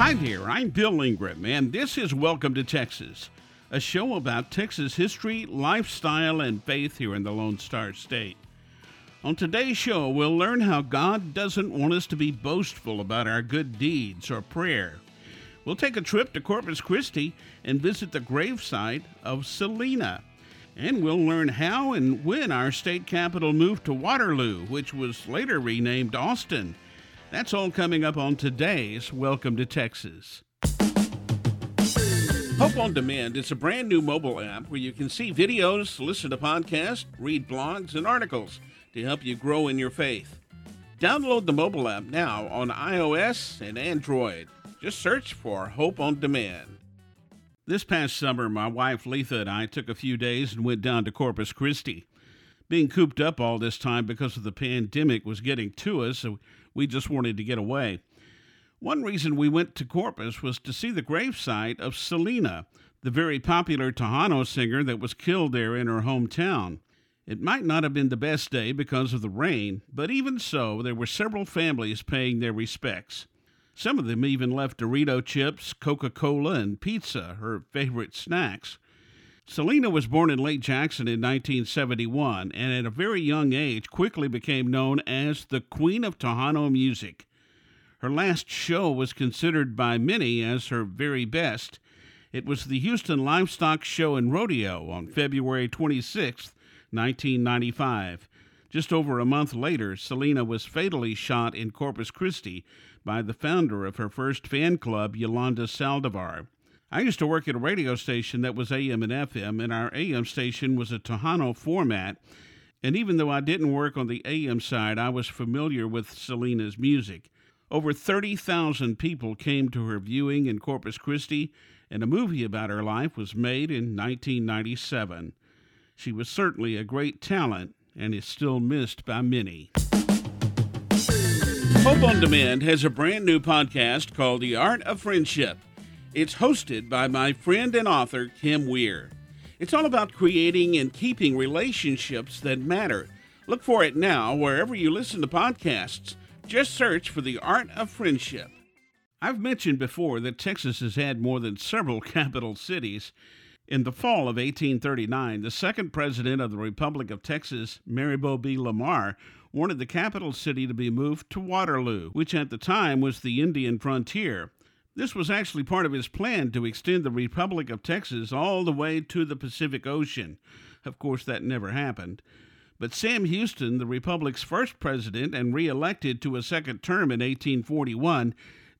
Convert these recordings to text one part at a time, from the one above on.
Hi there, I'm Bill Ingram, and this is Welcome to Texas, a show about Texas history, lifestyle, and faith here in the Lone Star State. On today's show, we'll learn how God doesn't want us to be boastful about our good deeds or prayer. We'll take a trip to Corpus Christi and visit the gravesite of Selena. And we'll learn how and when our state capital moved to Waterloo, which was later renamed Austin. That's all coming up on today's Welcome to Texas. Hope on Demand is a brand new mobile app where you can see videos, listen to podcasts, read blogs, and articles to help you grow in your faith. Download the mobile app now on iOS and Android. Just search for Hope on Demand. This past summer, my wife Letha and I took a few days and went down to Corpus Christi. Being cooped up all this time because of the pandemic was getting to us, so we just wanted to get away. One reason we went to Corpus was to see the gravesite of Selena, the very popular Tejano singer that was killed there in her hometown. It might not have been the best day because of the rain, but even so, there were several families paying their respects. Some of them even left Dorito chips, Coca Cola, and pizza, her favorite snacks. Selena was born in Lake Jackson in 1971 and at a very young age quickly became known as the Queen of Tejano music. Her last show was considered by many as her very best. It was the Houston Livestock Show and Rodeo on February 26, 1995. Just over a month later, Selena was fatally shot in Corpus Christi by the founder of her first fan club, Yolanda Saldivar. I used to work at a radio station that was AM and FM, and our AM station was a Tejano format. And even though I didn't work on the AM side, I was familiar with Selena's music. Over 30,000 people came to her viewing in Corpus Christi, and a movie about her life was made in 1997. She was certainly a great talent and is still missed by many. Hope on Demand has a brand new podcast called The Art of Friendship. It's hosted by my friend and author, Kim Weir. It's all about creating and keeping relationships that matter. Look for it now wherever you listen to podcasts. Just search for The Art of Friendship. I've mentioned before that Texas has had more than several capital cities. In the fall of 1839, the second president of the Republic of Texas, Mirabeau B. Lamar, wanted the capital city to be moved to Waterloo, which at the time was the Indian frontier. This was actually part of his plan to extend the Republic of Texas all the way to the Pacific Ocean. Of course, that never happened. But Sam Houston, the Republic's first president and reelected to a second term in 1841,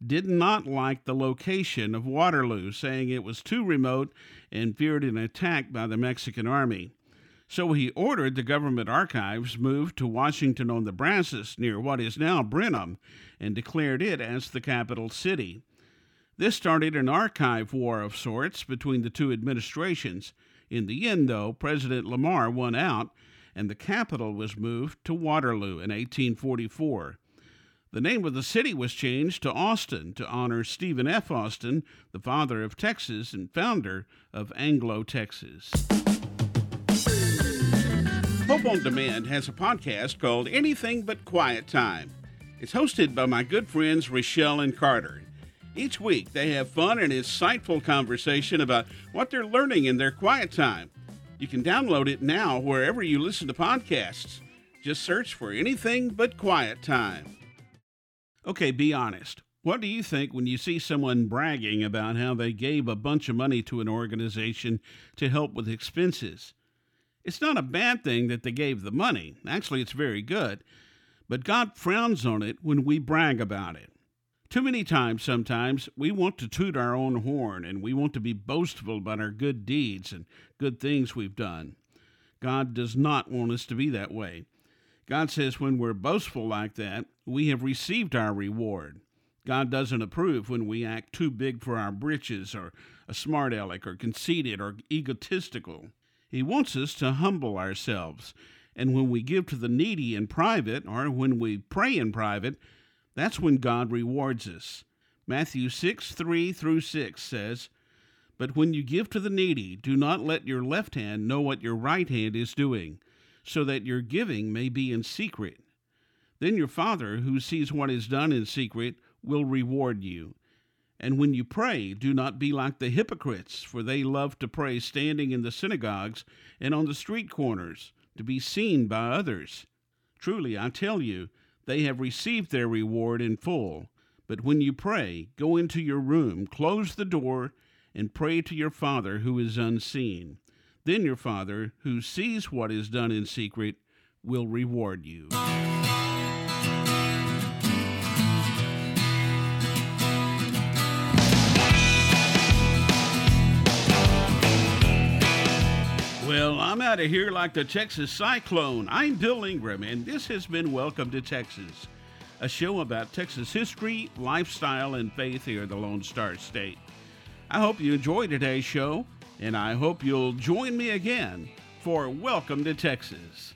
did not like the location of Waterloo, saying it was too remote and feared an attack by the Mexican army. So he ordered the government archives moved to Washington on the Brazos near what is now Brenham and declared it as the capital city. This started an archive war of sorts between the two administrations. In the end, though, President Lamar won out, and the capital was moved to Waterloo in 1844. The name of the city was changed to Austin to honor Stephen F. Austin, the father of Texas and founder of Anglo Texas. Hope on Demand has a podcast called Anything But Quiet Time. It's hosted by my good friends Rochelle and Carter. Each week, they have fun and insightful conversation about what they're learning in their quiet time. You can download it now wherever you listen to podcasts. Just search for anything but quiet time. Okay, be honest. What do you think when you see someone bragging about how they gave a bunch of money to an organization to help with expenses? It's not a bad thing that they gave the money. Actually, it's very good. But God frowns on it when we brag about it. Too many times, sometimes, we want to toot our own horn and we want to be boastful about our good deeds and good things we've done. God does not want us to be that way. God says when we're boastful like that, we have received our reward. God doesn't approve when we act too big for our britches or a smart aleck or conceited or egotistical. He wants us to humble ourselves. And when we give to the needy in private or when we pray in private, that's when God rewards us. Matthew 6 3 through 6 says, But when you give to the needy, do not let your left hand know what your right hand is doing, so that your giving may be in secret. Then your Father, who sees what is done in secret, will reward you. And when you pray, do not be like the hypocrites, for they love to pray standing in the synagogues and on the street corners, to be seen by others. Truly, I tell you, they have received their reward in full. But when you pray, go into your room, close the door, and pray to your Father who is unseen. Then your Father, who sees what is done in secret, will reward you. Out of here like the Texas Cyclone. I'm Bill Ingram, and this has been Welcome to Texas, a show about Texas history, lifestyle, and faith here in the Lone Star State. I hope you enjoyed today's show, and I hope you'll join me again for Welcome to Texas.